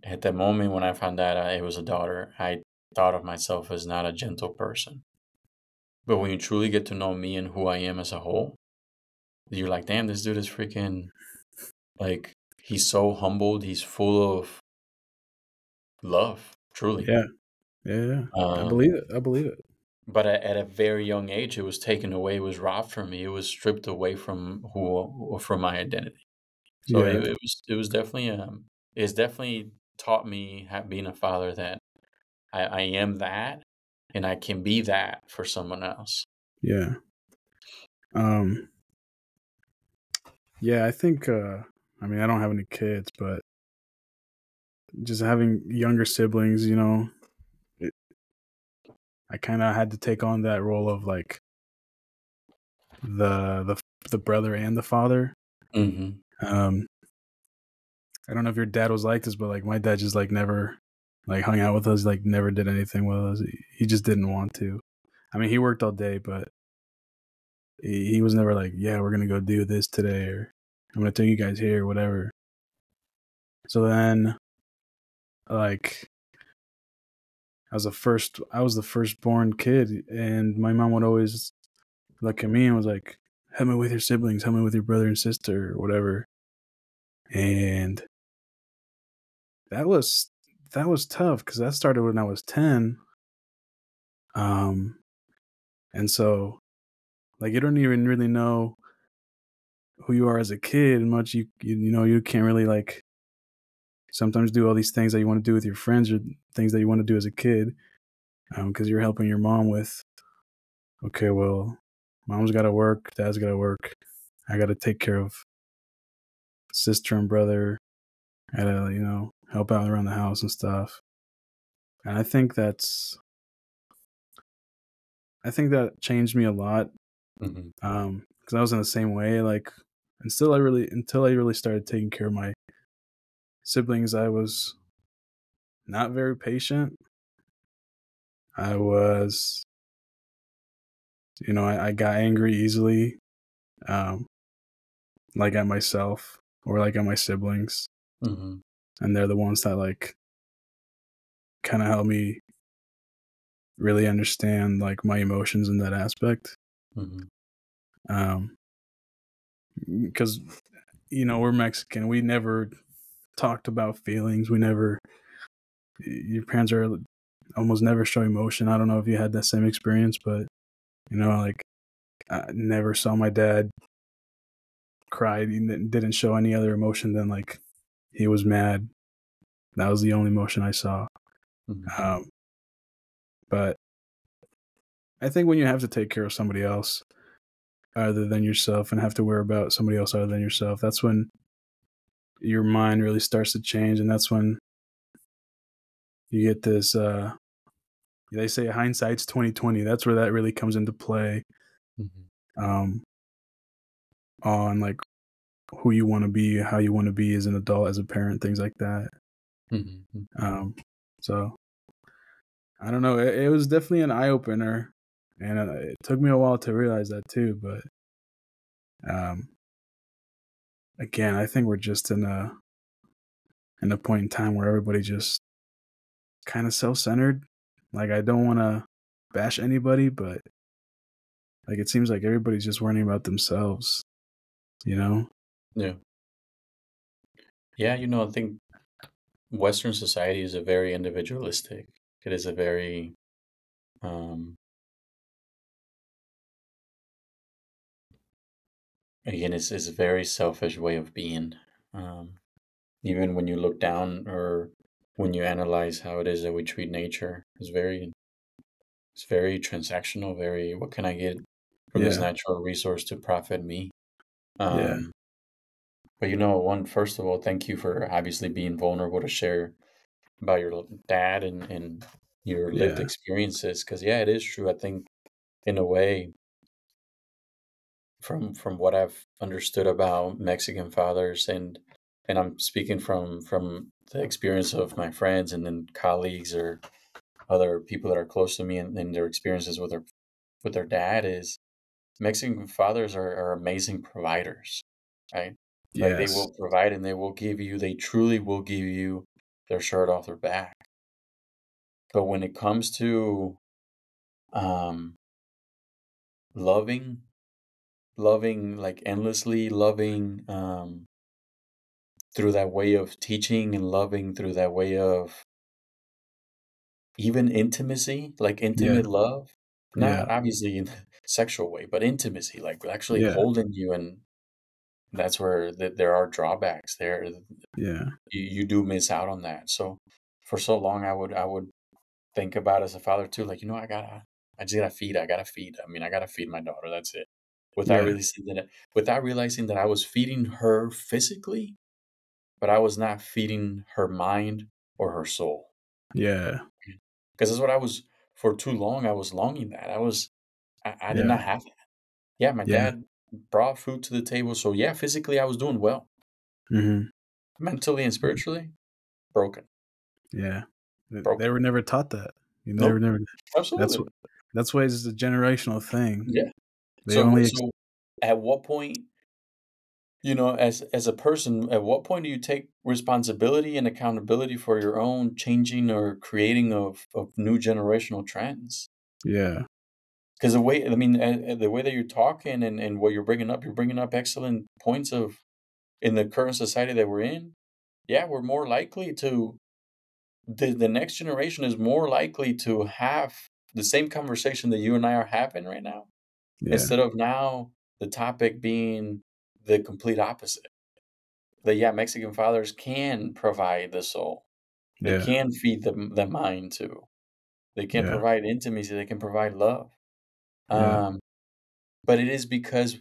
at that moment when I found out I, it was a daughter, I thought of myself as not a gentle person. But when you truly get to know me and who I am as a whole, you're like, damn, this dude is freaking like he's so humbled. He's full of love, truly. Yeah. Yeah. yeah. I Um, believe it. I believe it. but at, a very young age, it was taken away. It was robbed from me. It was stripped away from who from my identity. So Yeah. it, it was it was definitely um it's definitely taught me being a father that I, I am that and I can be that for someone else. Yeah. Um Yeah, I think uh I mean I don't have any kids, but just having younger siblings, you know, it, I kind of had to take on that role of like the the the brother and the father. Mm-hmm. Um I don't know if your dad was like this, but like my dad just like never like hung out with us, like never did anything with us. He, he just didn't want to. I mean, he worked all day, but he, he was never like, "Yeah, we're gonna go do this today," or "I'm gonna take you guys here," whatever. So then, like, I was the first. I was the firstborn kid, and my mom would always look at me and was like, "Help me with your siblings. Help me with your brother and sister, or whatever." And that was that was tough because that started when I was ten. Um, and so, like, you don't even really know who you are as a kid much. You you, you know you can't really like sometimes do all these things that you want to do with your friends or things that you want to do as a kid because um, you're helping your mom with okay well mom's got to work dad's got to work. I got to take care of sister and brother. I gotta you know help out around the house and stuff. And i think that's i think that changed me a lot mm-hmm. um because i was in the same way like until i really until i really started taking care of my siblings, I was not very patient. I was, you know, I, I got angry easily, um, like at myself or like at my siblings. Mm-hmm. And they're the ones that like kind of help me really understand like my emotions in that aspect. Mm-hmm. Um, because you know we're Mexican, we never talked about feelings. We never, your parents are almost never show emotion. I don't know if you had that same experience, but you know, like I never saw my dad cry. He didn't show any other emotion than like he was mad. That was the only emotion I saw. Mm-hmm. Um, but I think when you have to take care of somebody else other than yourself and have to worry about somebody else other than yourself, that's when your mind really starts to change and that's when you get this uh they say hindsight's 2020 that's where that really comes into play mm-hmm. um on like who you want to be how you want to be as an adult as a parent things like that mm-hmm. um so i don't know it, it was definitely an eye-opener and uh, it took me a while to realize that too but um again, I think we're just in a in a point in time where everybody just kind of self-centered. Like I don't want to bash anybody, but like it seems like everybody's just worrying about themselves, you know? Yeah. Yeah, you know, I think Western society is a very individualistic. It is a very um again it's, it's a very selfish way of being um, even when you look down or when you analyze how it is that we treat nature it's very it's very transactional very what can i get from yeah. this natural resource to profit me um, yeah. but you know one first of all thank you for obviously being vulnerable to share about your dad and, and your lived yeah. experiences because yeah it is true i think in a way from from what I've understood about Mexican fathers and and I'm speaking from from the experience of my friends and then colleagues or other people that are close to me and, and their experiences with their with their dad is Mexican fathers are, are amazing providers, right? Yes. Like they will provide and they will give you, they truly will give you their shirt off their back. But when it comes to um, loving loving like endlessly loving um through that way of teaching and loving through that way of even intimacy like intimate yeah. love not yeah. obviously in sexual way but intimacy like actually yeah. holding you and that's where the, there are drawbacks there yeah you, you do miss out on that so for so long i would i would think about as a father too like you know i gotta i just gotta feed i gotta feed i mean i gotta feed my daughter that's it without yeah. realizing that without realizing that I was feeding her physically, but I was not feeding her mind or her soul. Yeah. Because that's what I was for too long. I was longing that. I was I, I did yeah. not have that. Yeah, my yeah. dad brought food to the table. So yeah, physically I was doing well. Mm-hmm. Mentally and spiritually, broken. Yeah. Broken. They were never taught that. You know, nope. never Absolutely. That's what that's why it's a generational thing. Yeah. They so, only so at what point, you know, as as a person, at what point do you take responsibility and accountability for your own changing or creating of of new generational trends? Yeah. Because the way I mean, the way that you're talking and, and what you're bringing up, you're bringing up excellent points of in the current society that we're in. Yeah, we're more likely to the the next generation is more likely to have the same conversation that you and I are having right now yeah. instead of now the topic being the complete opposite. that yeah, Mexican fathers can provide the soul. They Yeah. can feed the the mind too. They can Yeah. provide intimacy. They can provide love. Um, but it is because.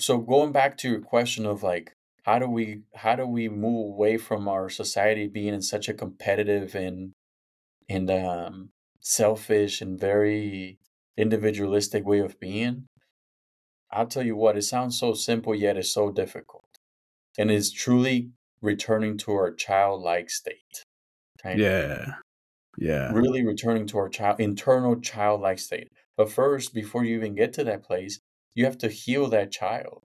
So going back to your question of like, how do we how do we move away from our society being in such a competitive and and um, selfish and very individualistic way of being? I'll tell you what, it sounds so simple yet it's so difficult, and it's truly returning to our childlike state. Yeah. Yeah. really returning to our child internal childlike state. But first, before you even get to that place, you have to heal that child.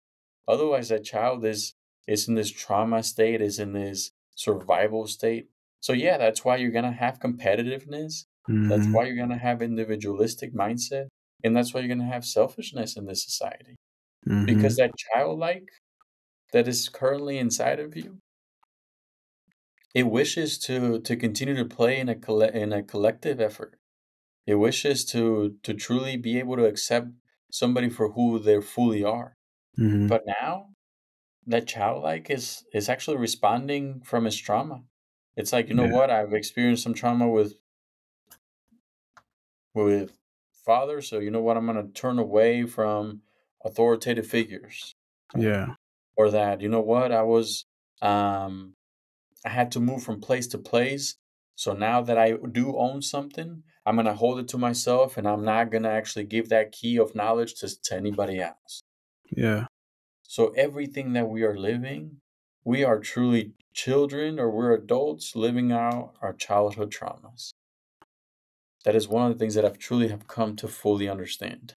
Otherwise, that child is is in this trauma state, is in this survival state. So yeah, that's why you're gonna have competitiveness. That's Mhm. why you're gonna have individualistic mindset, and that's why you're gonna have selfishness in this society. Because Mhm. that childlike that is currently inside of you, it wishes to to continue to play in a colle- in a collective effort. It wishes to to truly be able to accept somebody for who they fully are. Mhm. But now that childlike is is actually responding from his trauma. It's like, you know Yeah. what? I've experienced some trauma with with father, so you know what? I'm gonna turn away from authoritative figures. Yeah. Or that, you know what? I was um I had to move from place to place. So now that I do own something, I'm going to hold it to myself and I'm not going to actually give that key of knowledge to, to anybody else. Yeah. So everything that we are living, we are truly children or we're adults living out our childhood traumas. That is one of the things that I've truly have come to fully understand.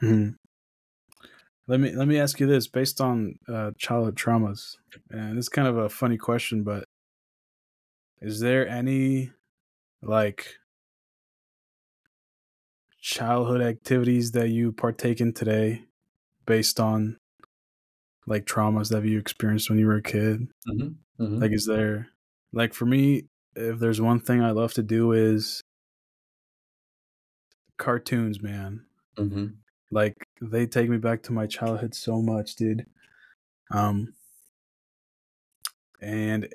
Mhm. Let me let me ask you this based on uh, childhood traumas, and it's kind of a funny question, but is there any like childhood activities that you partake in today based on like traumas that you experienced when you were a kid? Mm-hmm. Mm-hmm. Like, is there like for me, if there's one thing I love to do is cartoons, man. mm-hmm. Like they take me back to my childhood so much, dude. Um and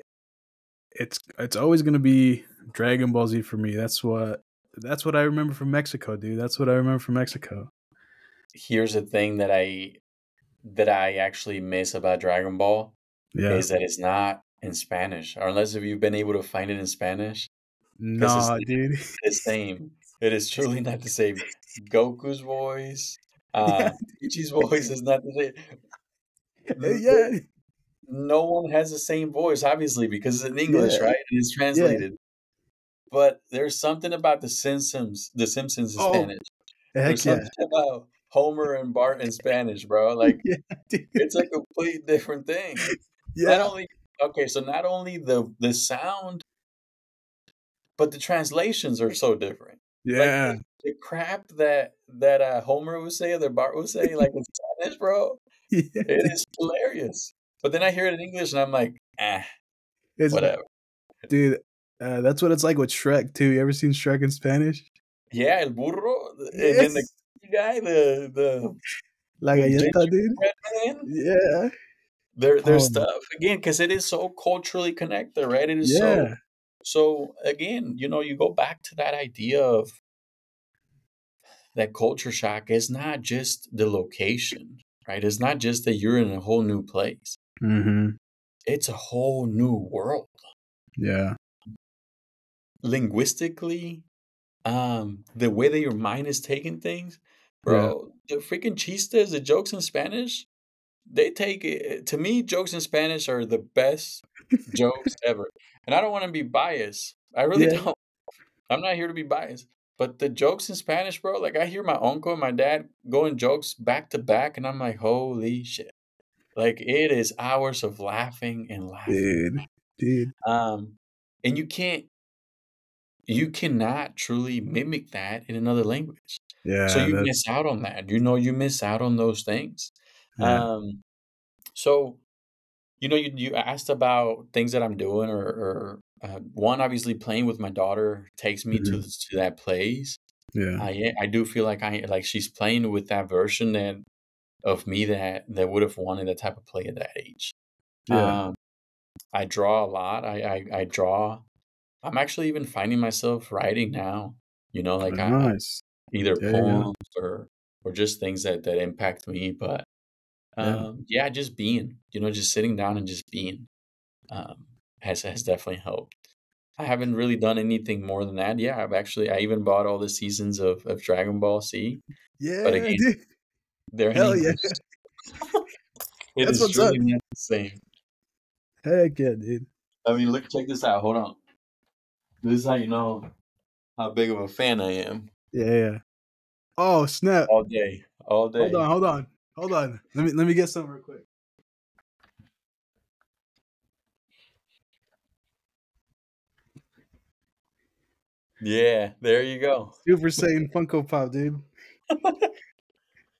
it's it's always gonna be Dragon Ball Z for me. That's what that's what I remember from Mexico, dude. That's what I remember from Mexico. Here's the thing that I that I actually miss about Dragon Ball Yeah. is that it's not in Spanish, or unless if you've been able to find it in Spanish, Nah, it's- dude. [laughs] the same. It is truly not the same. Goku's voice, [laughs] uh, Ichi's voice is not the same. yeah. No one has the same voice, obviously, because it's in English, Yeah. right? And it's translated. But there's something about the Simpsons, the Simpsons in Oh, Spanish. There's yeah. something about Homer and Bart in Spanish, bro. [laughs] Like yeah, it's a complete different thing. Yeah. Not Yeah. only okay, so not only the the sound, but the translations are so different. Yeah. Like the, the crap that that uh, Homer would say, or that Bart would say, like in Spanish, bro, [laughs] yeah. it is hilarious. But then I hear it in English, and I'm like, ah, It's- whatever. Dude, uh, that's what it's like with Shrek too. You ever seen Shrek in Spanish? Yeah, el burro, and then the guy, the the La galleta, dude. man, Yeah. their their Oh. stuff again because it is so culturally connected, right? It is Yeah. So again, you know, you go back to that idea of that culture shock is not just the location, right? It's not just that you're in a whole new place. Mm-hmm. It's a whole new world. Yeah. Linguistically, um, the way that your mind is taking things, bro, the freaking chistes, the jokes in Spanish, they take it to me, jokes in Spanish are the best jokes [laughs] ever. And I don't want to be biased. I really Yeah. don't. I'm not here to be biased. But the jokes in Spanish, bro, like I hear my uncle and my dad going jokes back to back, and I'm like, holy shit. Like it is hours of laughing and laughing. Dude. Dude. Um, and you can't you cannot truly mimic that in another language. Yeah. so you miss out on that. You know you miss out on those things. Yeah. Um, so, you know, you, you asked about things that I'm doing, or, or uh, one obviously playing with my daughter takes me to to that place. yeah. I I do feel like I like she's playing with that version that of me that that would have wanted that type of play at that age. Yeah. Um, I draw a lot. I, I I draw. I'm actually even finding myself writing now. You know, like nice. I, either yeah, poems yeah. or or just things that that impact me. But um, yeah. yeah, just being. You know, just sitting down and just being um, has has definitely helped. I haven't really done anything more than that. Yeah, I've actually I even bought all the seasons of, of Dragon Ball Z. Yeah, but again, dude. they're Hell yeah. [laughs] it That's is truly not the same. Heck yeah, dude. I mean, look, check this out. Hold on. This is how you know how big of a fan I am. Yeah. yeah. Oh snap! All day, all day. Hold on, hold on, hold on. Let me let me get some real quick. Yeah, there you go. Super Saiyan Funko Pop, dude. [laughs]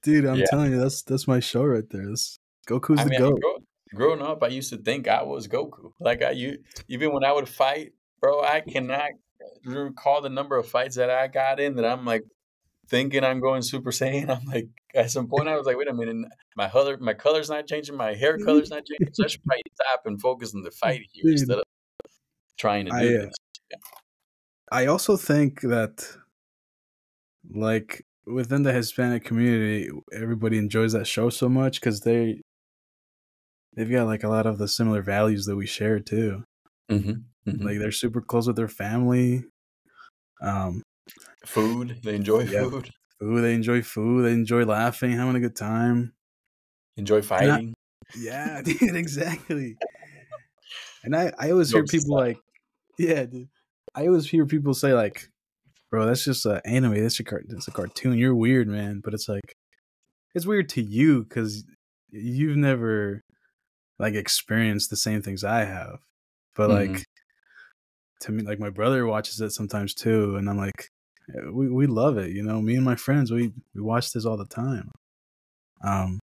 dude, I'm yeah. telling you, that's that's my show right there. That's, Goku's I the mean, goat. Grow, growing up, I used to think I was Goku. Like I, you, even when I would fight, bro, I cannot recall the number of fights that I got in that I'm like thinking I'm going Super Saiyan. [laughs] I'm like, at some point, I was like, wait a minute, my color, my color's not changing, my hair color's not changing. So I should probably stop and focus on the [laughs] fight here Dude, instead of trying to do I, uh, this. Yeah. I also think that, like within the Hispanic community, everybody enjoys that show so much because they they've got like a lot of the similar values that we share too. Mm-hmm. Mm-hmm. Like they're super close with their family. Um, food. They enjoy yeah, food. Food. They enjoy food. They enjoy laughing, having a good time. Enjoy fighting. I, yeah, [laughs] dude. Exactly. and I, I always hear people like, yeah, dude. I always hear people say like, "Bro, that's just an anime. That's a car- that's a cartoon. You're weird, man." But it's like, it's weird to you because you've never like experienced the same things I have. But mm-hmm. like to me, like my brother watches it sometimes too, and I'm like, we we love it. You know, me and my friends, we we watch this all the time. Um,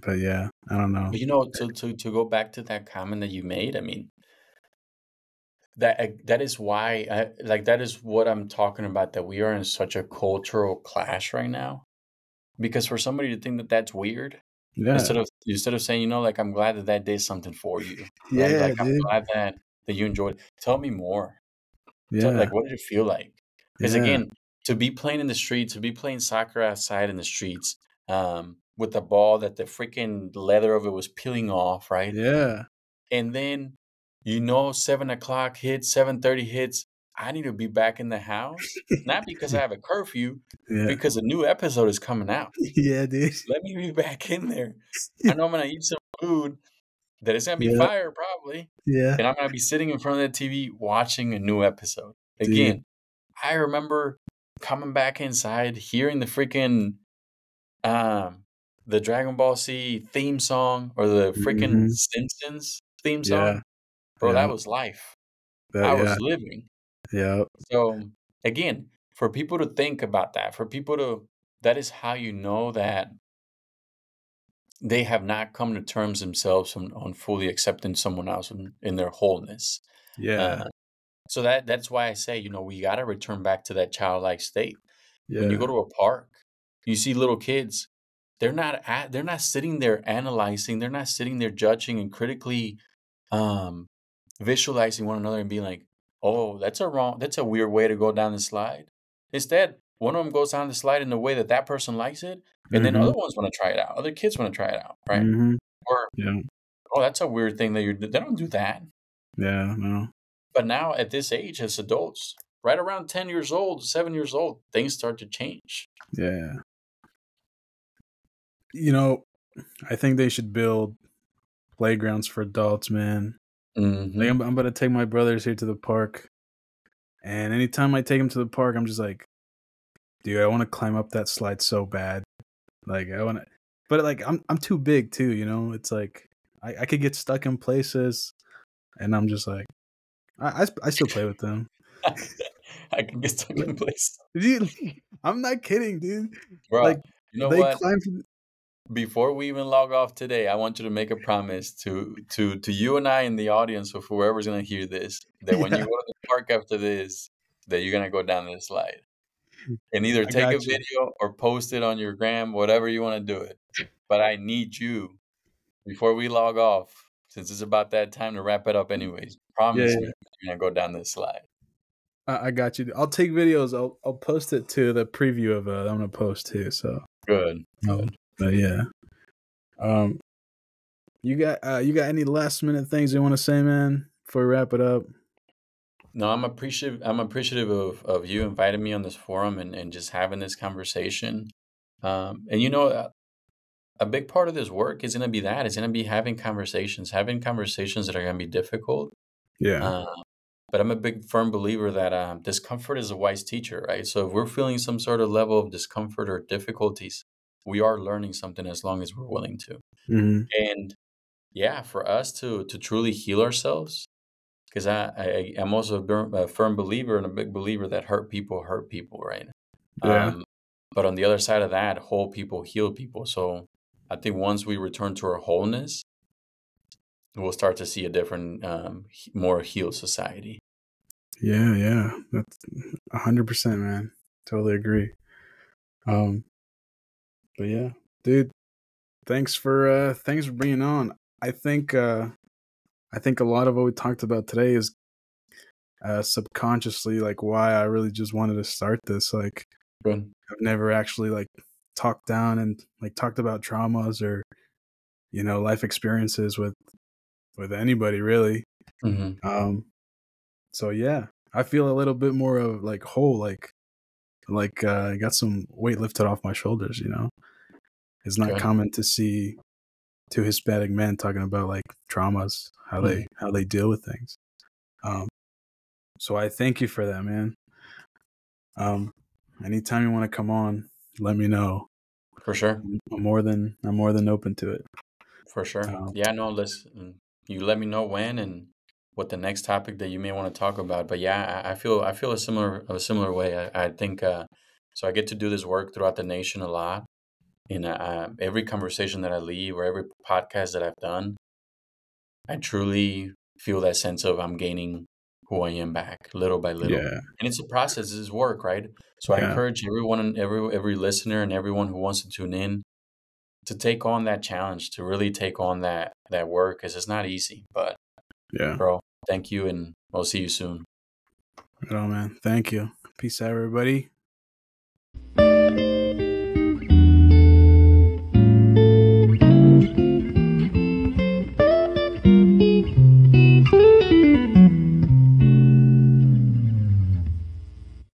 but yeah, I don't know. But you know, to to to go back to that comment that you made, I mean, that eh, that is why I, like that is what I'm talking about that we are in such a cultural clash right now because for somebody to think that that's weird yeah. instead of instead of saying you know like I'm glad that that did something for you [laughs] yeah right? like I'm glad that that you enjoyed tell me more yeah tell, like what did it feel like because yeah. again to be playing in the streets to be playing soccer outside in the streets um with the ball that the freaking leather of it was peeling off right yeah and then you know, seven o'clock hits, seven thirty hits. I need to be back in the house, not because I [laughs] have a curfew, yeah. because a new episode is coming out. [laughs] Yeah, dude. Let me be back in there. I [laughs] know I'm gonna eat some food that is gonna be yeah. fire, probably. Yeah. And I'm gonna be sitting in front of the TV watching a new episode. Again, dude. I remember coming back inside, hearing the freaking um the Dragon Ball Z theme song or the freaking mm-hmm. Simpsons theme song. Yeah bro, yeah. that was life. That, I was living. Yeah. So again, for people to think about that, for people to that is how you know that they have not come to terms themselves on, on fully accepting someone else in, in their wholeness. Yeah. Uh, so that that's why I say, you know, we got to return back to that childlike state. Yeah. When you go to a park, you see little kids. They're not at, they're not sitting there analyzing. They're not sitting there judging and critically um, visualizing one another and being like, oh, that's a wrong, that's a weird way to go down the slide. Instead, one of them goes down the slide in the way that that person likes it, and mm-hmm. then other ones want to try it out. Other kids want to try it out, right? Mm-hmm. Or, yeah. oh, that's a weird thing that you're. They don't do that. Yeah, no. But now at this age, as adults, right around ten years old, seven years old, things start to change. Yeah. You know, I think they should build playgrounds for adults, man. Mm-hmm. Like I'm, I'm about to take my brothers here to the park, and anytime I take them to the park, I'm just like, dude, I want to climb up that slide so bad. Like I want to, but like I'm I'm too big too. You know, it's like I, I could get stuck in places, and I'm just like, I I, I still play with them. [laughs] I can get stuck in places. Dude, I'm not kidding, dude. Bro, like you know they what? climb from, before we even log off today, I want you to make a promise to to to you and I in the audience or whoever's gonna hear this that when you [laughs] go to the park after this, that you're gonna go down this slide. And either take a you. video or post it on your gram, whatever you want to do it. But I need you before we log off since it's about that time to wrap it up, anyways. Promise yeah, yeah. me you're gonna go down this slide. I, I got you. I'll take videos. I'll I'll post it to the preview of uh, I'm gonna post too. So good. Um, but yeah. Um, you got uh, you got any last minute things you want to say, man? Before we wrap it up. No, I'm appreciative. I'm appreciative of, of you inviting me on this forum and, and just having this conversation. Um, and you know, uh, a big part of this work is going to be that. It's going to be having conversations, having conversations that are going to be difficult. Yeah. Uh, but I'm a big firm believer that um, discomfort is a wise teacher, right? So if we're feeling some sort of level of discomfort or difficulties, we are learning something as long as we're willing to. Mm-hmm. And yeah, for us to to truly heal ourselves, because I, I am also a firm believer and a big believer that hurt people hurt people, right? Yeah. Um, but on the other side of that, whole people heal people. So I think once we return to our wholeness, we'll start to see a different, um, more healed society. Yeah, yeah, that's a hundred percent, man. Totally agree. Um, but yeah, dude, thanks for uh, thanks for being on. I think uh, I think a lot of what we talked about today is uh, subconsciously like why I really just wanted to start this. Like, Good. I've never actually like talked down and like talked about traumas or you know life experiences with with anybody really. Mm-hmm. Um, so yeah, I feel a little bit more of like whole, like like uh, I got some weight lifted off my shoulders. You know, it's not okay. common to see two Hispanic men talking about like traumas, how mm-hmm. they how they deal with things. Um, so I thank you for that, man. Um, anytime you want to come on, let me know. For sure, I'm more than I'm more than open to it. For sure. Um, yeah, no, listen. You let me know when, and what the next topic that you may want to talk about. But yeah, I, I feel I feel a similar a similar way. I, I think uh, so. I get to do this work throughout the nation a lot. In uh, every conversation that I leave or every podcast that I've done, I truly feel that sense of I'm gaining who I am back little by little. Yeah. And it's a process, it's work, right? So yeah. I encourage everyone and every every listener and everyone who wants to tune in to take on that challenge, to really take on that that work because it's not easy. But yeah, bro, thank you, and I'll see you soon. Right on, man. Thank you. Peace out, everybody.